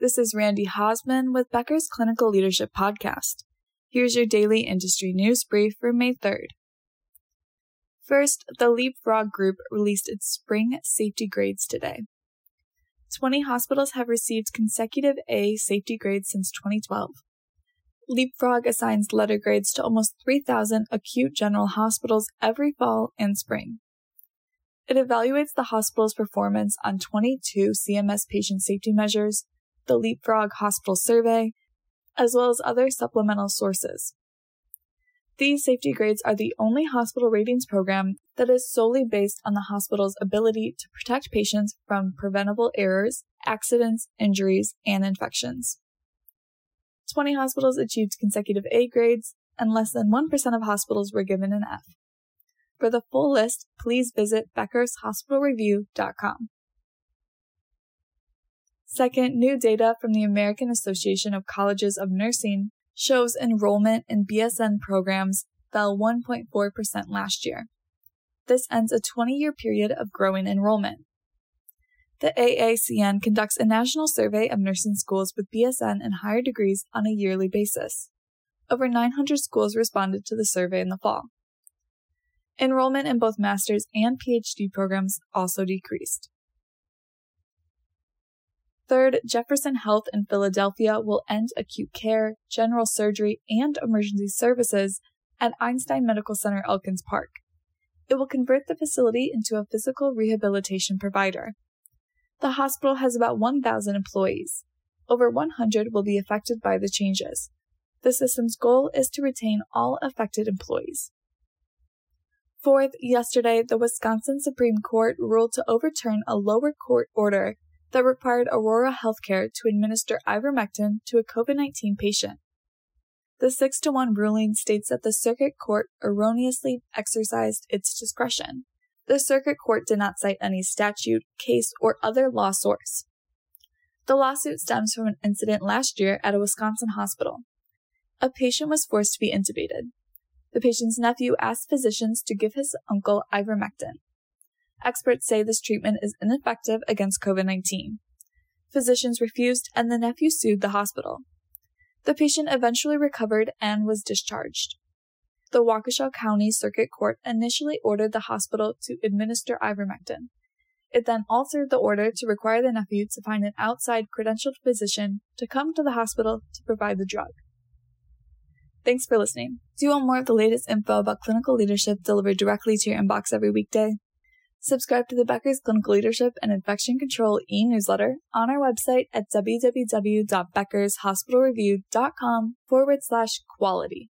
This is Randy Hosman with Becker's Clinical Leadership Podcast. Here's your daily industry news brief for May 3rd. First, the Leapfrog Group released its spring safety grades today. 20 hospitals have received consecutive A safety grades since 2012. Leapfrog assigns letter grades to almost 3,000 acute general hospitals every fall and spring. It evaluates the hospital's performance on 22 CMS patient safety measures, the Leapfrog Hospital Survey, as well as other supplemental sources. These safety grades are the only hospital ratings program that is solely based on the hospital's ability to protect patients from preventable errors, accidents, injuries, and infections. 20 hospitals achieved consecutive A grades, and less than 1% of hospitals were given an F. For the full list, please visit beckershospitalreview.com. Second, new data from the American Association of Colleges of Nursing shows enrollment in BSN programs fell 1.4% last year. This ends a 20 year period of growing enrollment. The AACN conducts a national survey of nursing schools with BSN and higher degrees on a yearly basis. Over 900 schools responded to the survey in the fall. Enrollment in both master's and PhD programs also decreased. Third, Jefferson Health in Philadelphia will end acute care, general surgery, and emergency services at Einstein Medical Center Elkins Park. It will convert the facility into a physical rehabilitation provider. The hospital has about 1,000 employees. Over 100 will be affected by the changes. The system's goal is to retain all affected employees. Fourth, yesterday, the Wisconsin Supreme Court ruled to overturn a lower court order that required Aurora Healthcare to administer ivermectin to a COVID 19 patient. The 6 to 1 ruling states that the circuit court erroneously exercised its discretion. The circuit court did not cite any statute, case, or other law source. The lawsuit stems from an incident last year at a Wisconsin hospital. A patient was forced to be intubated. The patient's nephew asked physicians to give his uncle ivermectin. Experts say this treatment is ineffective against COVID 19. Physicians refused, and the nephew sued the hospital. The patient eventually recovered and was discharged. The Waukesha County Circuit Court initially ordered the hospital to administer ivermectin. It then altered the order to require the nephew to find an outside credentialed physician to come to the hospital to provide the drug. Thanks for listening. Do you want more of the latest info about clinical leadership delivered directly to your inbox every weekday? Subscribe to the Becker's Clinical Leadership and Infection Control e-newsletter on our website at www.beckershospitalreview.com forward slash quality.